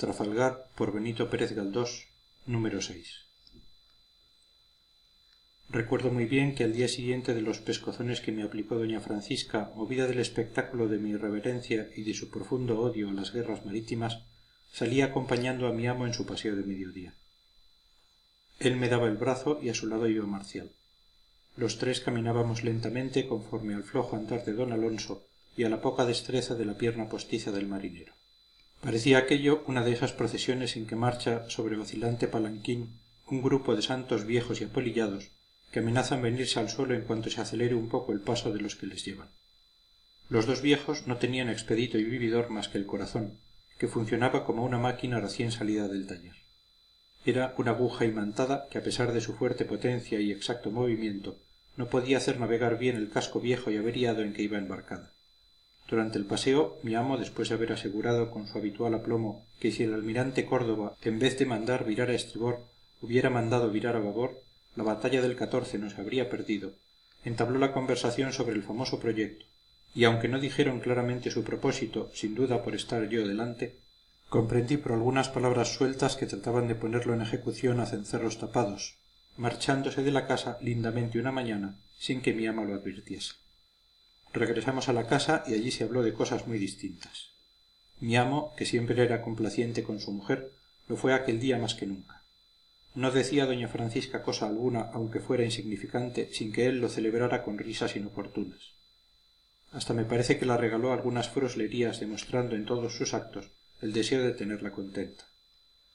Trafalgar por Benito Pérez Galdós, número 6. Recuerdo muy bien que al día siguiente de los pescozones que me aplicó doña Francisca, movida del espectáculo de mi irreverencia y de su profundo odio a las guerras marítimas, salí acompañando a mi amo en su paseo de mediodía. Él me daba el brazo y a su lado iba Marcial. Los tres caminábamos lentamente conforme al flojo andar de don Alonso y a la poca destreza de la pierna postiza del marinero. Parecía aquello una de esas procesiones en que marcha sobre vacilante palanquín un grupo de santos viejos y apolillados que amenazan venirse al suelo en cuanto se acelere un poco el paso de los que les llevan. Los dos viejos no tenían expedito y vividor más que el corazón, que funcionaba como una máquina recién salida del taller. Era una aguja imantada que a pesar de su fuerte potencia y exacto movimiento no podía hacer navegar bien el casco viejo y averiado en que iba embarcada. Durante el paseo, mi amo, después de haber asegurado con su habitual aplomo que si el almirante Córdoba, en vez de mandar virar a estribor, hubiera mandado virar a babor, la batalla del no se habría perdido, entabló la conversación sobre el famoso proyecto, y aunque no dijeron claramente su propósito, sin duda por estar yo delante, comprendí por algunas palabras sueltas que trataban de ponerlo en ejecución a cencerros tapados, marchándose de la casa lindamente una mañana sin que mi ama lo advirtiese regresamos a la casa y allí se habló de cosas muy distintas. Mi amo que siempre era complaciente con su mujer lo fue aquel día más que nunca. No decía doña francisca cosa alguna aunque fuera insignificante sin que él lo celebrara con risas inoportunas. Hasta me parece que la regaló algunas froslerías demostrando en todos sus actos el deseo de tenerla contenta.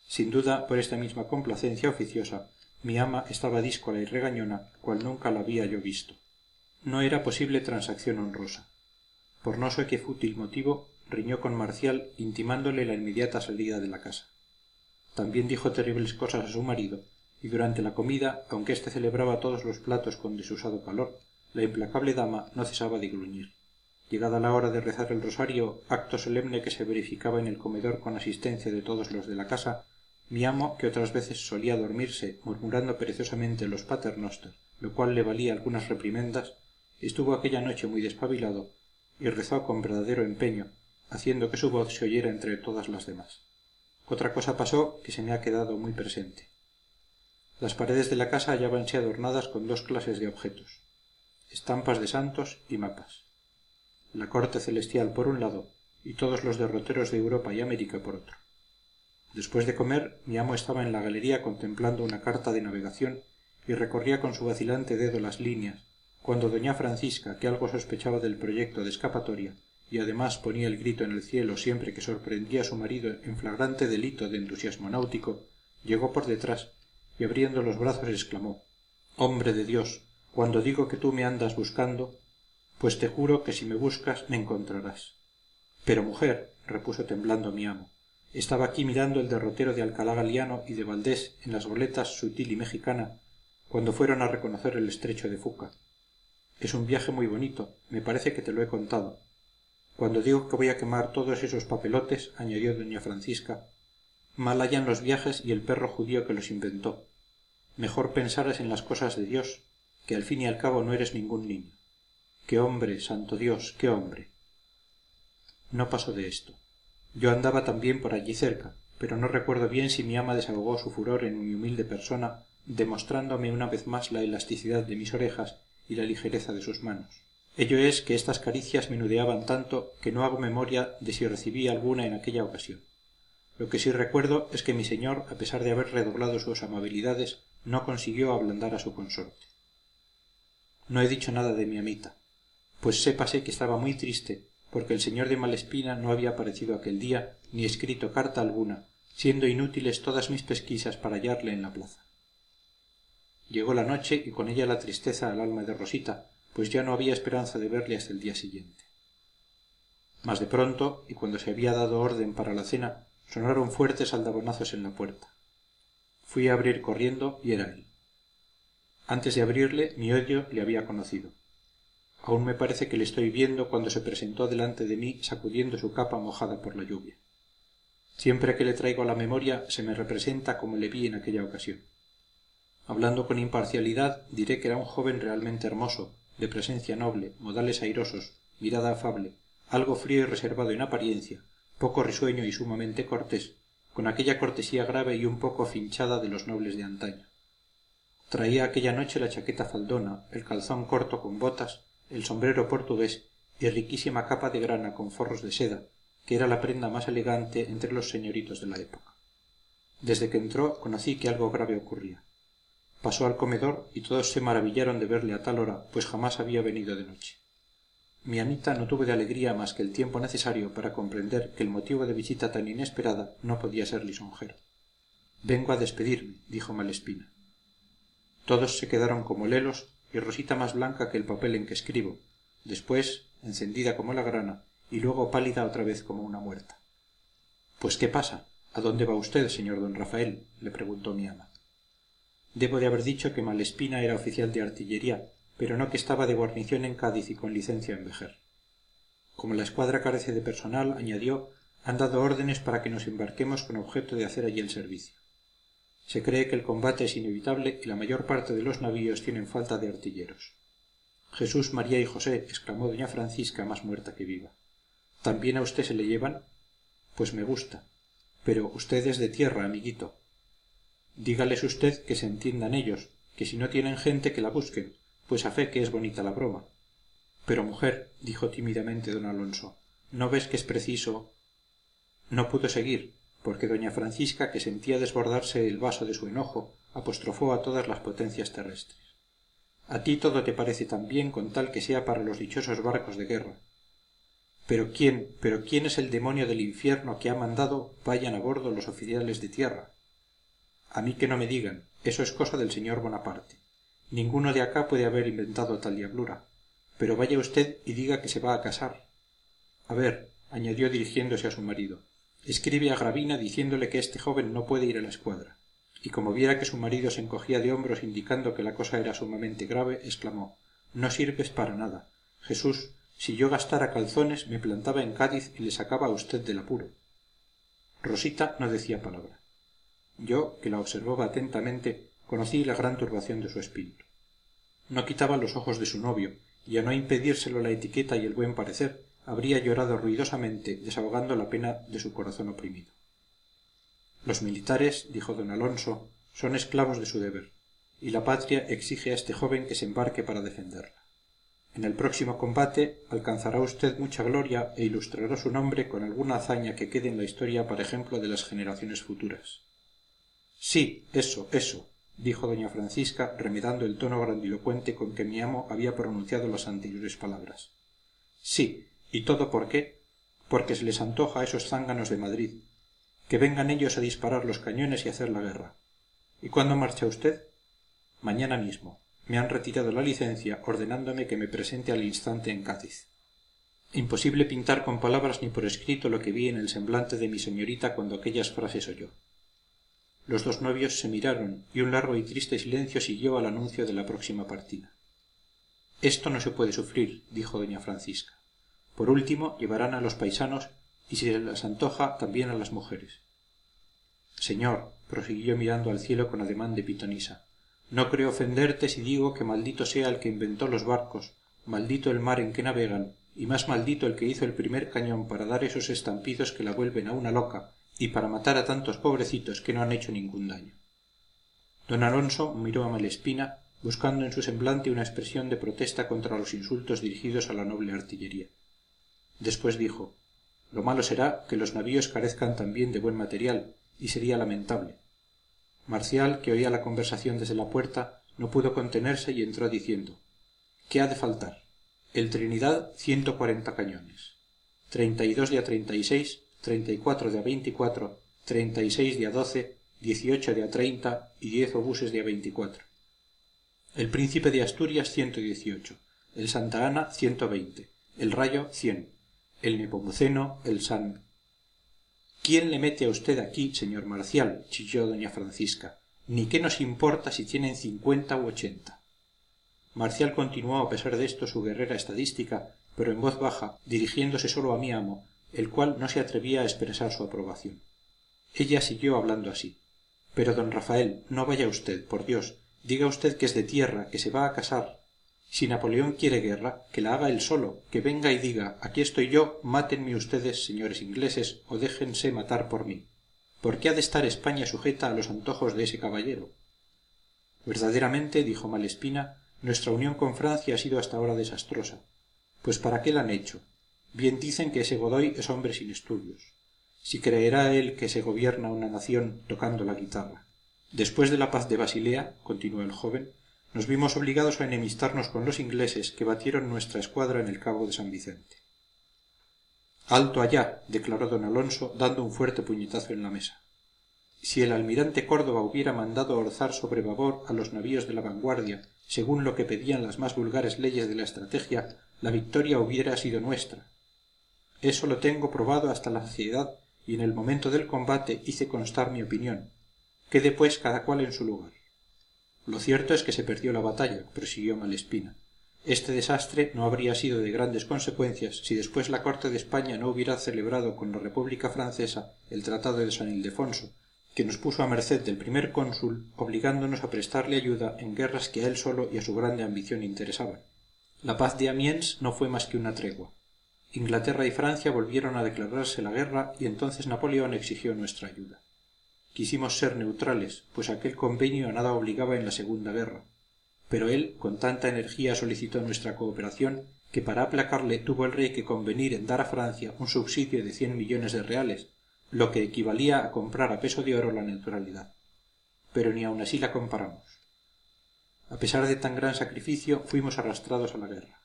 Sin duda por esta misma complacencia oficiosa mi ama estaba díscola y regañona cual nunca la había yo visto no era posible transacción honrosa. Por no sé qué fútil motivo riñó con marcial intimándole la inmediata salida de la casa. También dijo terribles cosas a su marido y durante la comida aunque éste celebraba todos los platos con desusado calor la implacable dama no cesaba de gruñir. Llegada la hora de rezar el rosario acto solemne que se verificaba en el comedor con asistencia de todos los de la casa mi amo que otras veces solía dormirse murmurando perezosamente los paternoster lo cual le valía algunas reprimendas estuvo aquella noche muy despabilado y rezó con verdadero empeño haciendo que su voz se oyera entre todas las demás. Otra cosa pasó que se me ha quedado muy presente. Las paredes de la casa hallábanse adornadas con dos clases de objetos estampas de santos y mapas. La corte celestial por un lado y todos los derroteros de europa y américa por otro. Después de comer mi amo estaba en la galería contemplando una carta de navegación y recorría con su vacilante dedo las líneas cuando doña francisca que algo sospechaba del proyecto de escapatoria y además ponía el grito en el cielo siempre que sorprendía a su marido en flagrante delito de entusiasmo náutico llegó por detrás y abriendo los brazos exclamó hombre de dios cuando digo que tú me andas buscando pues te juro que si me buscas me encontrarás pero mujer repuso temblando mi amo estaba aquí mirando el derrotero de alcalá galiano y de valdés en las goletas sutil y mexicana cuando fueron a reconocer el estrecho de fuca es un viaje muy bonito me parece que te lo he contado. Cuando digo que voy a quemar todos esos papelotes añadió doña francisca mal hayan los viajes y el perro judío que los inventó. Mejor pensaras en las cosas de dios que al fin y al cabo no eres ningún niño. Qué hombre santo dios qué hombre. No pasó de esto. Yo andaba también por allí cerca pero no recuerdo bien si mi ama desahogó su furor en mi humilde persona demostrándome una vez más la elasticidad de mis orejas y la ligereza de sus manos. Ello es que estas caricias menudeaban tanto que no hago memoria de si recibí alguna en aquella ocasión. Lo que sí recuerdo es que mi señor a pesar de haber redoblado sus amabilidades no consiguió ablandar a su consorte. No he dicho nada de mi amita pues sépase que estaba muy triste porque el señor de malespina no había parecido aquel día ni escrito carta alguna siendo inútiles todas mis pesquisas para hallarle en la plaza llegó la noche y con ella la tristeza al alma de rosita pues ya no había esperanza de verle hasta el día siguiente. Mas de pronto y cuando se había dado orden para la cena sonaron fuertes aldabonazos en la puerta. Fui a abrir corriendo y era él. Antes de abrirle mi odio le había conocido. Aún me parece que le estoy viendo cuando se presentó delante de mí sacudiendo su capa mojada por la lluvia. Siempre que le traigo a la memoria se me representa como le vi en aquella ocasión hablando con imparcialidad diré que era un joven realmente hermoso de presencia noble modales airosos mirada afable algo frío y reservado en apariencia poco risueño y sumamente cortés con aquella cortesía grave y un poco finchada de los nobles de antaño. Traía aquella noche la chaqueta faldona el calzón corto con botas el sombrero portugués y riquísima capa de grana con forros de seda que era la prenda más elegante entre los señoritos de la época. Desde que entró conocí que algo grave ocurría pasó al comedor y todos se maravillaron de verle a tal hora pues jamás había venido de noche. Mi amita no tuvo de alegría más que el tiempo necesario para comprender que el motivo de visita tan inesperada no podía ser lisonjero. Vengo a despedirme dijo malespina. Todos se quedaron como lelos y rosita más blanca que el papel en que escribo después encendida como la grana y luego pálida otra vez como una muerta. Pues qué pasa a dónde va usted señor don rafael le preguntó mi ama debo de haber dicho que malespina era oficial de artillería pero no que estaba de guarnición en cádiz y con licencia en vejer como la escuadra carece de personal añadió han dado órdenes para que nos embarquemos con objeto de hacer allí el servicio. Se cree que el combate es inevitable y la mayor parte de los navíos tienen falta de artilleros. Jesús maría y josé exclamó doña francisca más muerta que viva. También a usted se le llevan pues me gusta pero usted es de tierra amiguito dígales usted que se entiendan ellos que si no tienen gente que la busquen pues a fe que es bonita la broma. Pero mujer dijo tímidamente don alonso no ves que es preciso no pudo seguir porque doña francisca que sentía desbordarse el vaso de su enojo apostrofó a todas las potencias terrestres. A ti todo te parece tan bien con tal que sea para los dichosos barcos de guerra. Pero quién pero quién es el demonio del infierno que ha mandado vayan a bordo los oficiales de tierra a mí que no me digan eso es cosa del señor bonaparte. Ninguno de acá puede haber inventado tal diablura. Pero vaya usted y diga que se va a casar. A ver añadió dirigiéndose a su marido. Escribe a gravina diciéndole que este joven no puede ir a la escuadra. Y como viera que su marido se encogía de hombros indicando que la cosa era sumamente grave exclamó no sirves para nada. Jesús si yo gastara calzones me plantaba en cádiz y le sacaba a usted del apuro rosita no decía palabra yo que la observaba atentamente conocí la gran turbación de su espíritu. No quitaba los ojos de su novio y a no impedírselo la etiqueta y el buen parecer habría llorado ruidosamente desahogando la pena de su corazón oprimido. Los militares dijo don alonso son esclavos de su deber y la patria exige a este joven que se embarque para defenderla. En el próximo combate alcanzará usted mucha gloria e ilustrará su nombre con alguna hazaña que quede en la historia para ejemplo de las generaciones futuras sí eso eso dijo doña francisca remedando el tono grandilocuente con que mi amo había pronunciado las anteriores palabras. Sí y todo por qué porque se les antoja a esos zánganos de madrid que vengan ellos a disparar los cañones y hacer la guerra. Y cuándo marcha usted mañana mismo. Me han retirado la licencia ordenándome que me presente al instante en cádiz. Imposible pintar con palabras ni por escrito lo que vi en el semblante de mi señorita cuando aquellas frases oyó los dos novios se miraron y un largo y triste silencio siguió al anuncio de la próxima partida. Esto no se puede sufrir dijo doña francisca. Por último llevarán a los paisanos y si se les antoja también a las mujeres. Señor prosiguió mirando al cielo con ademán de pitonisa no creo ofenderte si digo que maldito sea el que inventó los barcos maldito el mar en que navegan y más maldito el que hizo el primer cañón para dar esos estampidos que la vuelven a una loca y para matar a tantos pobrecitos que no han hecho ningún daño. Don alonso miró a malespina buscando en su semblante una expresión de protesta contra los insultos dirigidos a la noble artillería. Después dijo lo malo será que los navíos carezcan también de buen material y sería lamentable marcial que oía la conversación desde la puerta no pudo contenerse y entró diciendo qué ha de faltar el trinidad ciento cuarenta cañones. Treinta y dos de a treinta y seis de a de a y diez obuses de a el príncipe de asturias el santa ana el rayo el nepomuceno el san. Quién le mete a usted aquí señor marcial chilló doña francisca. Ni qué nos importa si tienen cincuenta u ochenta. Marcial continuó a pesar de esto su guerrera estadística pero en voz baja dirigiéndose sólo a mi amo el cual no se atrevía a expresar su aprobación. Ella siguió hablando así. Pero don rafael no vaya usted por dios diga usted que es de tierra que se va a casar. Si napoleón quiere guerra que la haga él solo que venga y diga aquí estoy yo mátenme ustedes señores ingleses o déjense matar por mí por qué ha de estar españa sujeta a los antojos de ese caballero verdaderamente dijo malespina nuestra unión con francia ha sido hasta ahora desastrosa. Pues para qué la han hecho bien dicen que ese godoy es hombre sin estudios si creerá él que se gobierna una nación tocando la guitarra. Después de la paz de basilea continuó el joven nos vimos obligados a enemistarnos con los ingleses que batieron nuestra escuadra en el cabo de san vicente. Alto allá declaró don alonso dando un fuerte puñetazo en la mesa. Si el almirante córdoba hubiera mandado orzar sobre babor a los navíos de la vanguardia según lo que pedían las más vulgares leyes de la estrategia la victoria hubiera sido nuestra eso lo tengo probado hasta la saciedad y en el momento del combate hice constar mi opinión. Quede pues cada cual en su lugar. Lo cierto es que se perdió la batalla prosiguió malespina. Este desastre no habría sido de grandes consecuencias si después la corte de españa no hubiera celebrado con la república francesa el tratado de san ildefonso que nos puso a merced del primer cónsul obligándonos a prestarle ayuda en guerras que a él solo y a su grande ambición interesaban. La paz de amiens no fue más que una tregua inglaterra y francia volvieron a declararse la guerra y entonces napoleón exigió nuestra ayuda. Quisimos ser neutrales pues aquel convenio a nada obligaba en la segunda guerra. Pero él con tanta energía solicitó nuestra cooperación que para aplacarle tuvo el rey que convenir en dar a francia un subsidio de cien millones de reales lo que equivalía a comprar a peso de oro la neutralidad. Pero ni aun así la comparamos. A pesar de tan gran sacrificio fuimos arrastrados a la guerra.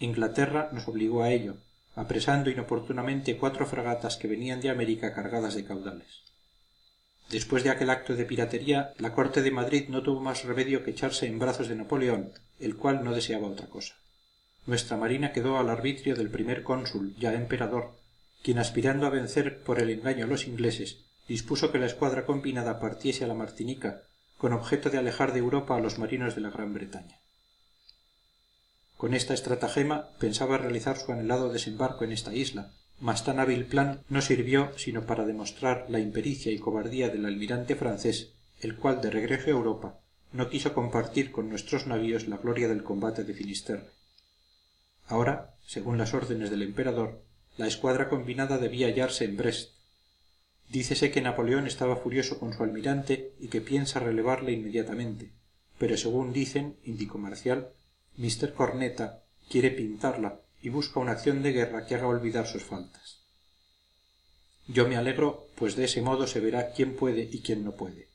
Inglaterra nos obligó a ello apresando inoportunamente cuatro fragatas que venían de américa cargadas de caudales. Después de aquel acto de piratería la corte de madrid no tuvo más remedio que echarse en brazos de napoleón el cual no deseaba otra cosa. Nuestra marina quedó al arbitrio del primer cónsul ya emperador quien aspirando a vencer por el engaño a los ingleses dispuso que la escuadra combinada partiese a la martinica con objeto de alejar de europa a los marinos de la gran bretaña con esta estratagema pensaba realizar su anhelado desembarco en esta isla mas tan hábil plan no sirvió sino para demostrar la impericia y cobardía del almirante francés el cual de regreso a europa no quiso compartir con nuestros navíos la gloria del combate de finisterre. Ahora según las órdenes del emperador la escuadra combinada debía hallarse en brest. Dícese que napoleón estaba furioso con su almirante y que piensa relevarle inmediatamente pero según dicen indicó marcial mr corneta quiere pintarla y busca una acción de guerra que haga olvidar sus faltas. Yo me alegro pues de ese modo se verá quién puede y quién no puede.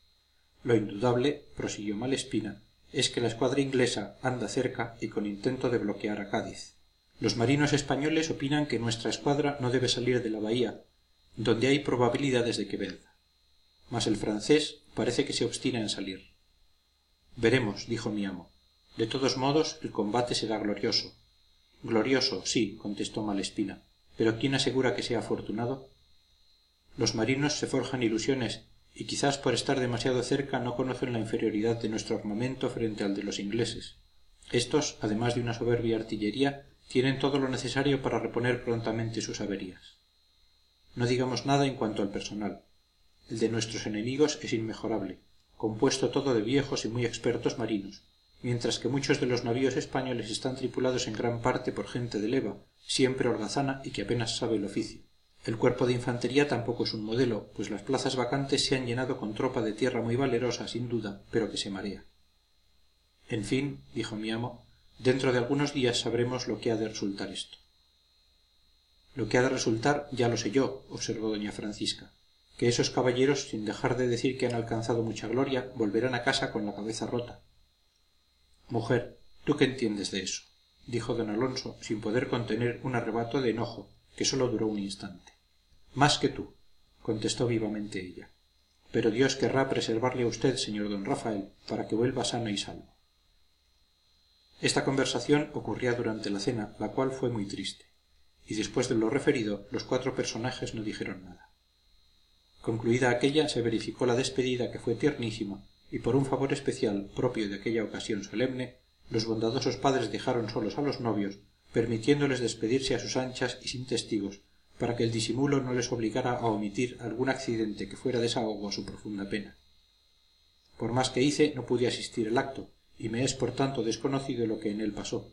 Lo indudable prosiguió malespina es que la escuadra inglesa anda cerca y con intento de bloquear a cádiz. Los marinos españoles opinan que nuestra escuadra no debe salir de la bahía donde hay probabilidades de que venza. Mas el francés parece que se obstina en salir. Veremos dijo mi amo de todos modos el combate será glorioso. Glorioso sí contestó malespina. Pero quién asegura que sea afortunado los marinos se forjan ilusiones y quizás por estar demasiado cerca no conocen la inferioridad de nuestro armamento frente al de los ingleses. Éstos además de una soberbia artillería tienen todo lo necesario para reponer prontamente sus averías. No digamos nada en cuanto al personal. El de nuestros enemigos es inmejorable compuesto todo de viejos y muy expertos marinos mientras que muchos de los navíos españoles están tripulados en gran parte por gente de leva siempre holgazana y que apenas sabe el oficio. El cuerpo de infantería tampoco es un modelo pues las plazas vacantes se han llenado con tropa de tierra muy valerosa sin duda pero que se marea. En fin dijo mi amo dentro de algunos días sabremos lo que ha de resultar esto. Lo que ha de resultar ya lo sé yo observó doña francisca que esos caballeros sin dejar de decir que han alcanzado mucha gloria volverán a casa con la cabeza rota mujer tú qué entiendes de eso dijo don alonso sin poder contener un arrebato de enojo que sólo duró un instante. Más que tú contestó vivamente ella. Pero dios querrá preservarle a usted señor don rafael para que vuelva sano y salvo. Esta conversación ocurría durante la cena la cual fue muy triste y después de lo referido los cuatro personajes no dijeron nada. Concluida aquélla se verificó la despedida que fue tiernísima y por un favor especial propio de aquella ocasión solemne los bondadosos padres dejaron solos a los novios permitiéndoles despedirse a sus anchas y sin testigos para que el disimulo no les obligara a omitir algún accidente que fuera desahogo a su profunda pena. Por más que hice no pude asistir al acto y me es por tanto desconocido lo que en él pasó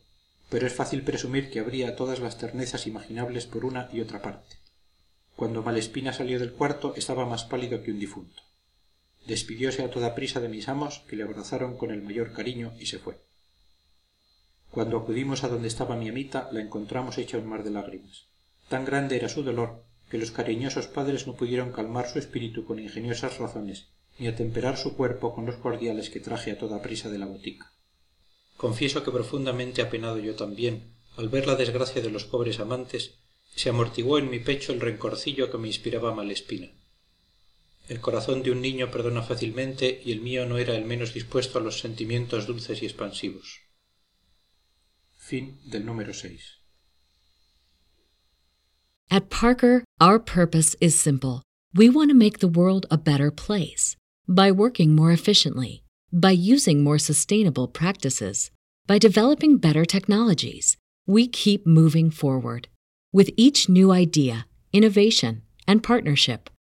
pero es fácil presumir que habría todas las ternezas imaginables por una y otra parte. Cuando malespina salió del cuarto estaba más pálido que un difunto despidióse a toda prisa de mis amos que le abrazaron con el mayor cariño y se fue. Cuando acudimos a donde estaba mi amita la encontramos hecha un mar de lágrimas. Tan grande era su dolor que los cariñosos padres no pudieron calmar su espíritu con ingeniosas razones ni atemperar su cuerpo con los cordiales que traje a toda prisa de la botica. Confieso que profundamente apenado yo también al ver la desgracia de los pobres amantes se amortiguó en mi pecho el rencorcillo que me inspiraba malespina el corazón de un niño perdona fácilmente y el mío no era el menos dispuesto a los sentimientos dulces y expansivos fin del número 6 At Parker, our purpose is simple. We want to make the world a better place by working more efficiently, by using more sustainable practices, by developing better technologies. We keep moving forward. With each new idea, innovation, and partnership,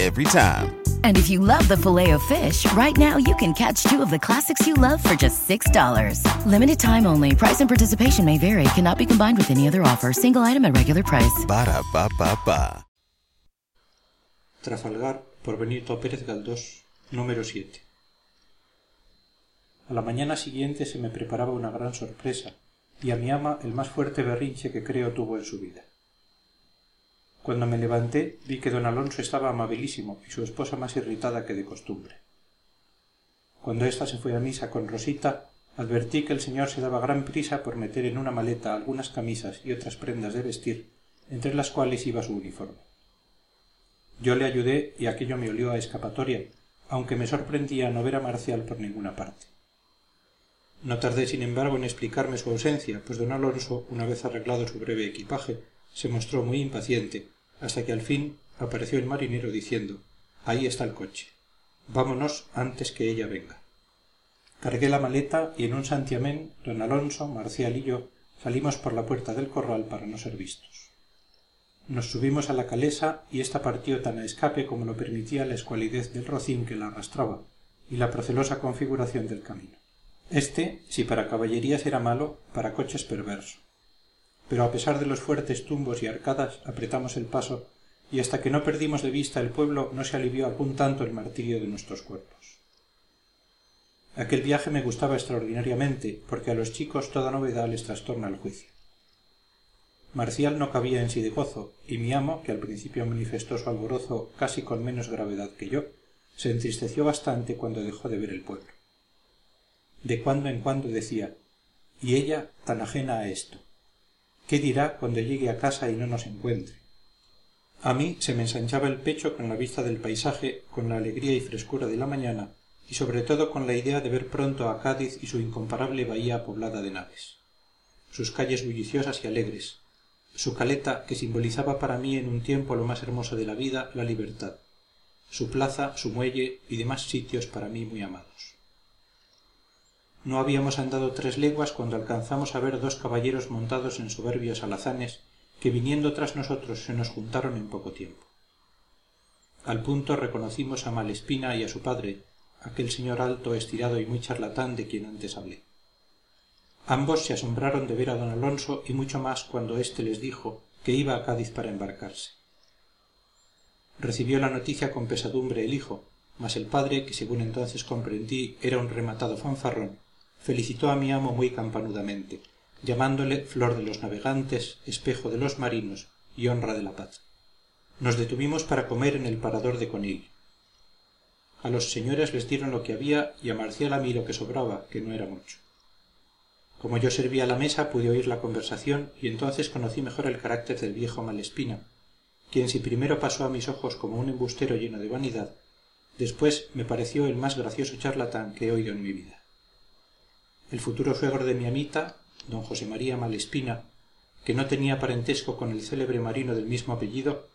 Every time. And if you love the filet of fish, right now you can catch two of the classics you love for just $6. Limited time only. Price and participation may vary. Cannot be combined with any other offer. Single item at regular price. Ba da ba ba ba. Trafalgar por Benito Pérez Galdós, número 7. A la mañana siguiente se me preparaba una gran sorpresa y a mi ama el más fuerte berrinche que creo tuvo en su vida. Cuando me levanté vi que don Alonso estaba amabilísimo y su esposa más irritada que de costumbre. Cuando ésta se fue a misa con Rosita, advertí que el señor se daba gran prisa por meter en una maleta algunas camisas y otras prendas de vestir, entre las cuales iba su uniforme. Yo le ayudé y aquello me olió a escapatoria, aunque me sorprendía no ver a Marcial por ninguna parte. No tardé, sin embargo, en explicarme su ausencia, pues don Alonso, una vez arreglado su breve equipaje, se mostró muy impaciente, hasta que al fin apareció el marinero diciendo Ahí está el coche. Vámonos antes que ella venga. Cargué la maleta y en un santiamén don Alonso, Marcial y yo salimos por la puerta del corral para no ser vistos. Nos subimos a la calesa y ésta partió tan a escape como lo permitía la escualidez del rocín que la arrastraba y la procelosa configuración del camino. Este, si para caballerías era malo, para coches perverso. Pero a pesar de los fuertes tumbos y arcadas apretamos el paso y hasta que no perdimos de vista el pueblo no se alivió algún tanto el martirio de nuestros cuerpos. Aquel viaje me gustaba extraordinariamente porque a los chicos toda novedad les trastorna el juicio. Marcial no cabía en sí de gozo y mi amo, que al principio manifestó su alborozo casi con menos gravedad que yo, se entristeció bastante cuando dejó de ver el pueblo. De cuando en cuando decía y ella tan ajena a esto qué dirá cuando llegue a casa y no nos encuentre a mí se me ensanchaba el pecho con la vista del paisaje con la alegría y frescura de la mañana y sobre todo con la idea de ver pronto a cádiz y su incomparable bahía poblada de naves. Sus calles bulliciosas y alegres. Su caleta que simbolizaba para mí en un tiempo lo más hermoso de la vida la libertad. Su plaza su muelle y demás sitios para mí muy amados no habíamos andado tres leguas cuando alcanzamos a ver dos caballeros montados en soberbios alazanes que viniendo tras nosotros se nos juntaron en poco tiempo. Al punto reconocimos a malespina y a su padre aquel señor alto estirado y muy charlatán de quien antes hablé. Ambos se asombraron de ver a don alonso y mucho más cuando éste les dijo que iba a cádiz para embarcarse. Recibió la noticia con pesadumbre el hijo mas el padre que según entonces comprendí era un rematado fanfarrón felicitó a mi amo muy campanudamente llamándole flor de los navegantes espejo de los marinos y honra de la paz. Nos detuvimos para comer en el parador de conil. A los señores les dieron lo que había y a marcial a mí lo que sobraba que no era mucho. Como yo servía la mesa pude oír la conversación y entonces conocí mejor el carácter del viejo malespina quien si primero pasó a mis ojos como un embustero lleno de vanidad después me pareció el más gracioso charlatán que he oído en mi vida el futuro suegro de mi amita don josé maría malespina que no tenía parentesco con el célebre marino del mismo apellido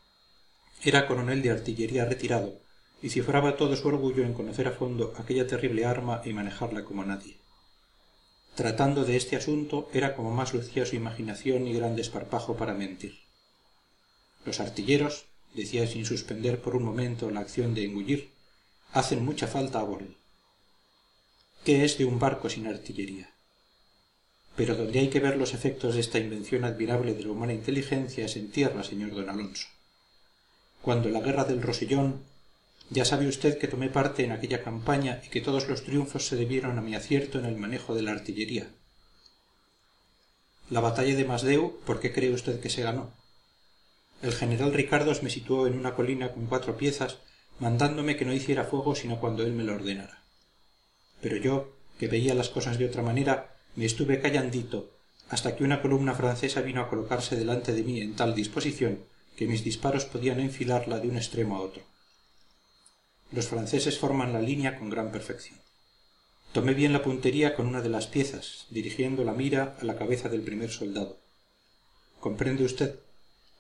era coronel de artillería retirado y cifraba todo su orgullo en conocer a fondo aquella terrible arma y manejarla como nadie. Tratando de este asunto era como más lucía su imaginación y gran desparpajo para mentir. Los artilleros decía sin suspender por un momento la acción de engullir hacen mucha falta a bordo qué es de un barco sin artillería. Pero donde hay que ver los efectos de esta invención admirable de la humana inteligencia es en tierra señor don alonso. Cuando la guerra del rosellón ya sabe usted que tomé parte en aquella campaña y que todos los triunfos se debieron a mi acierto en el manejo de la artillería. La batalla de masdeu por qué cree usted que se ganó el general ricardos me situó en una colina con cuatro piezas mandándome que no hiciera fuego sino cuando él me lo ordenara pero yo que veía las cosas de otra manera me estuve callandito hasta que una columna francesa vino a colocarse delante de mí en tal disposición que mis disparos podían enfilarla de un extremo a otro. Los franceses forman la línea con gran perfección. Tomé bien la puntería con una de las piezas dirigiendo la mira a la cabeza del primer soldado. Comprende usted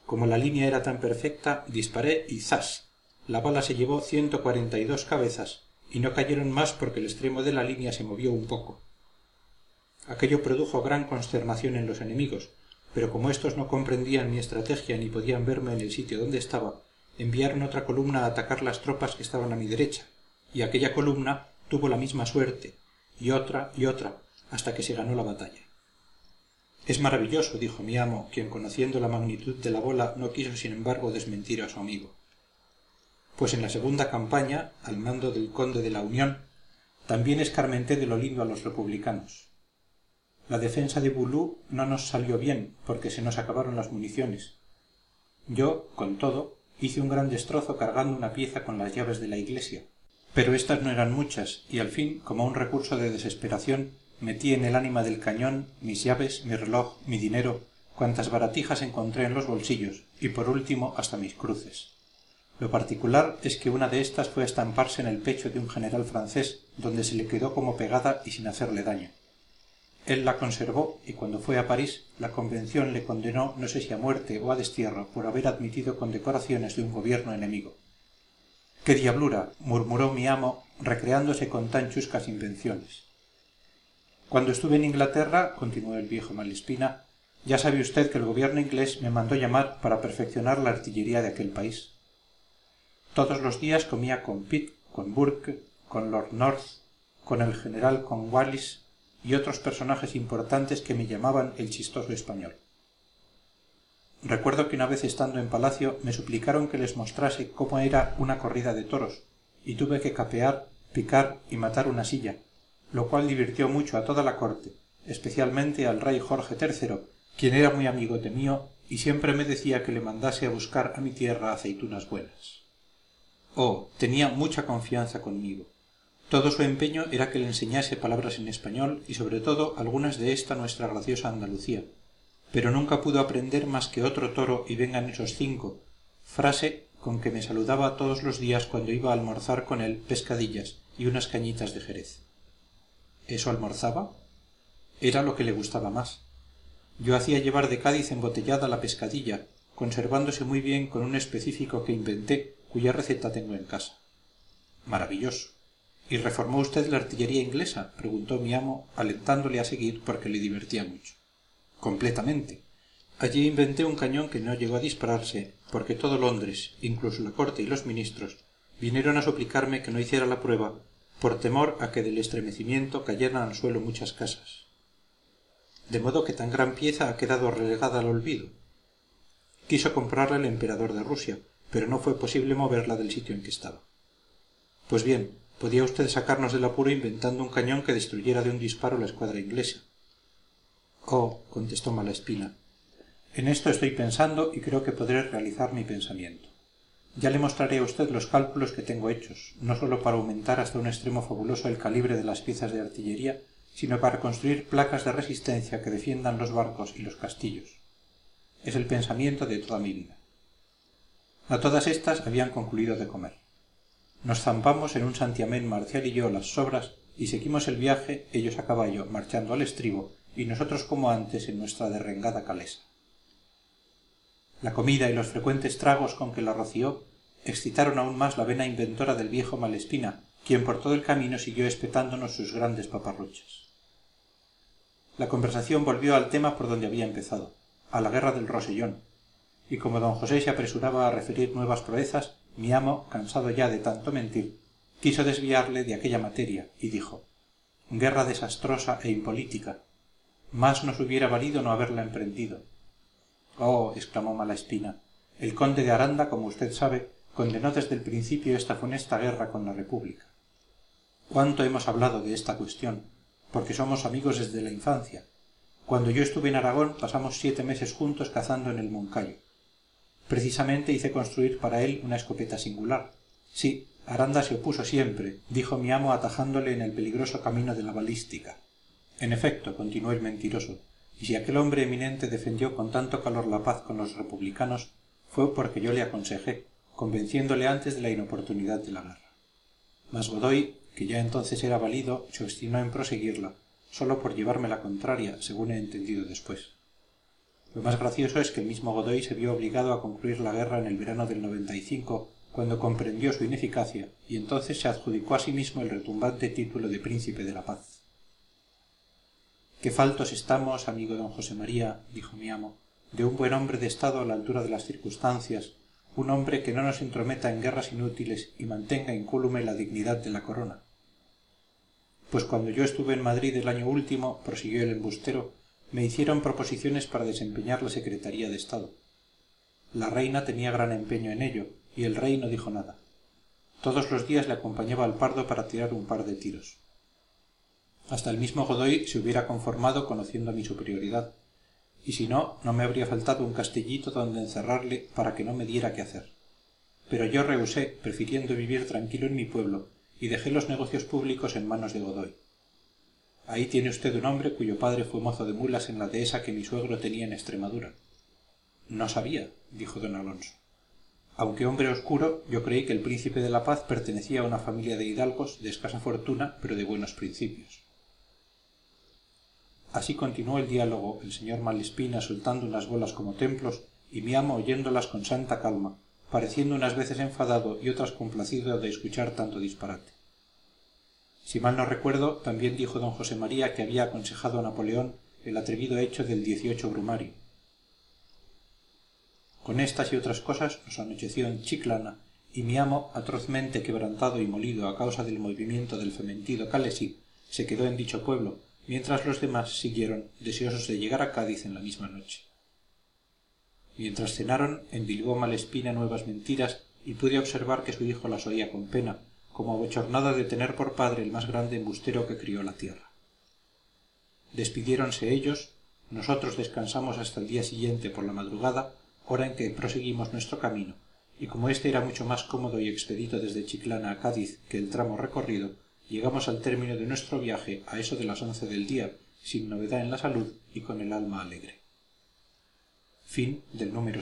como la línea era tan perfecta disparé y zas la bala se llevó ciento cuarenta y dos cabezas y no cayeron más porque el extremo de la línea se movió un poco. Aquello produjo gran consternación en los enemigos pero como éstos no comprendían mi estrategia ni podían verme en el sitio donde estaba enviaron otra columna a atacar las tropas que estaban a mi derecha y aquella columna tuvo la misma suerte y otra y otra hasta que se ganó la batalla. Es maravilloso dijo mi amo quien conociendo la magnitud de la bola no quiso sin embargo desmentir a su amigo pues en la segunda campaña al mando del conde de la unión también escarmenté de lo lindo a los republicanos. La defensa de boulou no nos salió bien porque se nos acabaron las municiones. Yo con todo hice un gran destrozo cargando una pieza con las llaves de la iglesia. Pero éstas no eran muchas y al fin como un recurso de desesperación metí en el ánima del cañón mis llaves mi reloj mi dinero cuantas baratijas encontré en los bolsillos y por último hasta mis cruces lo particular es que una de éstas fue a estamparse en el pecho de un general francés donde se le quedó como pegada y sin hacerle daño. Él la conservó y cuando fue a parís la convención le condenó no sé si a muerte o a destierro por haber admitido condecoraciones de un gobierno enemigo. Qué diablura murmuró mi amo recreándose con tan chuscas invenciones. Cuando estuve en inglaterra continuó el viejo malespina ya sabe usted que el gobierno inglés me mandó llamar para perfeccionar la artillería de aquel país todos los días comía con pitt con burke con lord north con el general cornwallis y otros personajes importantes que me llamaban el chistoso español. Recuerdo que una vez estando en palacio me suplicaron que les mostrase cómo era una corrida de toros y tuve que capear picar y matar una silla lo cual divirtió mucho a toda la corte especialmente al rey jorge iii quien era muy amigote mío y siempre me decía que le mandase a buscar a mi tierra aceitunas buenas oh tenía mucha confianza conmigo. Todo su empeño era que le enseñase palabras en español y sobre todo algunas de esta nuestra graciosa andalucía. Pero nunca pudo aprender más que otro toro y vengan esos cinco. Frase con que me saludaba todos los días cuando iba a almorzar con él pescadillas y unas cañitas de jerez. Eso almorzaba era lo que le gustaba más. Yo hacía llevar de cádiz embotellada la pescadilla conservándose muy bien con un específico que inventé cuya receta tengo en casa. Maravilloso. Y reformó usted la artillería inglesa preguntó mi amo alentándole a seguir porque le divertía mucho. Completamente. Allí inventé un cañón que no llegó a dispararse porque todo londres incluso la corte y los ministros vinieron a suplicarme que no hiciera la prueba por temor a que del estremecimiento cayeran al suelo muchas casas. De modo que tan gran pieza ha quedado relegada al olvido. Quiso comprarla el emperador de rusia pero no fue posible moverla del sitio en que estaba. Pues bien podía usted sacarnos del apuro inventando un cañón que destruyera de un disparo la escuadra inglesa. Oh contestó malespina en esto estoy pensando y creo que podré realizar mi pensamiento. Ya le mostraré a usted los cálculos que tengo hechos no sólo para aumentar hasta un extremo fabuloso el calibre de las piezas de artillería sino para construir placas de resistencia que defiendan los barcos y los castillos. Es el pensamiento de toda mi vida a todas estas habían concluido de comer. Nos zampamos en un santiamén marcial y yo las sobras y seguimos el viaje ellos a caballo marchando al estribo y nosotros como antes en nuestra derrengada calesa. La comida y los frecuentes tragos con que la roció excitaron aún más la vena inventora del viejo malespina quien por todo el camino siguió espetándonos sus grandes paparruchas. La conversación volvió al tema por donde había empezado a la guerra del rosellón y como don josé se apresuraba a referir nuevas proezas mi amo cansado ya de tanto mentir quiso desviarle de aquella materia y dijo guerra desastrosa e impolítica. Más nos hubiera valido no haberla emprendido oh exclamó malespina el conde de aranda como usted sabe condenó desde el principio esta funesta guerra con la república. Cuánto hemos hablado de esta cuestión porque somos amigos desde la infancia. Cuando yo estuve en aragón pasamos siete meses juntos cazando en el moncayo precisamente hice construir para él una escopeta singular. Sí aranda se opuso siempre dijo mi amo atajándole en el peligroso camino de la balística. En efecto continuó el mentiroso y si aquel hombre eminente defendió con tanto calor la paz con los republicanos fue porque yo le aconsejé convenciéndole antes de la inoportunidad de la guerra. Mas godoy que ya entonces era valido se obstinó en proseguirla sólo por llevarme la contraria según he entendido después lo más gracioso es que el mismo godoy se vio obligado a concluir la guerra en el verano del cuando comprendió su ineficacia y entonces se adjudicó a sí mismo el retumbante título de príncipe de la paz. Qué faltos estamos amigo don josé maría dijo mi amo de un buen hombre de estado a la altura de las circunstancias un hombre que no nos entrometa en guerras inútiles y mantenga incólume la dignidad de la corona pues cuando yo estuve en madrid el año último prosiguió el embustero me hicieron proposiciones para desempeñar la secretaría de estado. La reina tenía gran empeño en ello y el rey no dijo nada. Todos los días le acompañaba al pardo para tirar un par de tiros. Hasta el mismo godoy se hubiera conformado conociendo mi superioridad y si no no me habría faltado un castellito donde encerrarle para que no me diera qué hacer. Pero yo rehusé prefiriendo vivir tranquilo en mi pueblo y dejé los negocios públicos en manos de godoy ahí tiene usted un hombre cuyo padre fue mozo de mulas en la dehesa que mi suegro tenía en extremadura. No sabía dijo don alonso. Aunque hombre oscuro yo creí que el príncipe de la paz pertenecía a una familia de hidalgos de escasa fortuna pero de buenos principios. Así continuó el diálogo el señor malespina soltando unas bolas como templos y mi amo oyéndolas con santa calma pareciendo unas veces enfadado y otras complacido de escuchar tanto disparate si mal no recuerdo también dijo don josé maría que había aconsejado a napoleón el atrevido hecho del brumario con estas y otras cosas nos anocheció en chiclana y mi amo atrozmente quebrantado y molido a causa del movimiento del fementido calesí se quedó en dicho pueblo mientras los demás siguieron deseosos de llegar a cádiz en la misma noche. Mientras cenaron endilgó malespina nuevas mentiras y pude observar que su hijo las oía con pena como abochornado de tener por padre el más grande embustero que crió la tierra. Despidiéronse ellos nosotros descansamos hasta el día siguiente por la madrugada hora en que proseguimos nuestro camino y como éste era mucho más cómodo y expedito desde chiclana a cádiz que el tramo recorrido llegamos al término de nuestro viaje a eso de las once del día sin novedad en la salud y con el alma alegre. Fin del número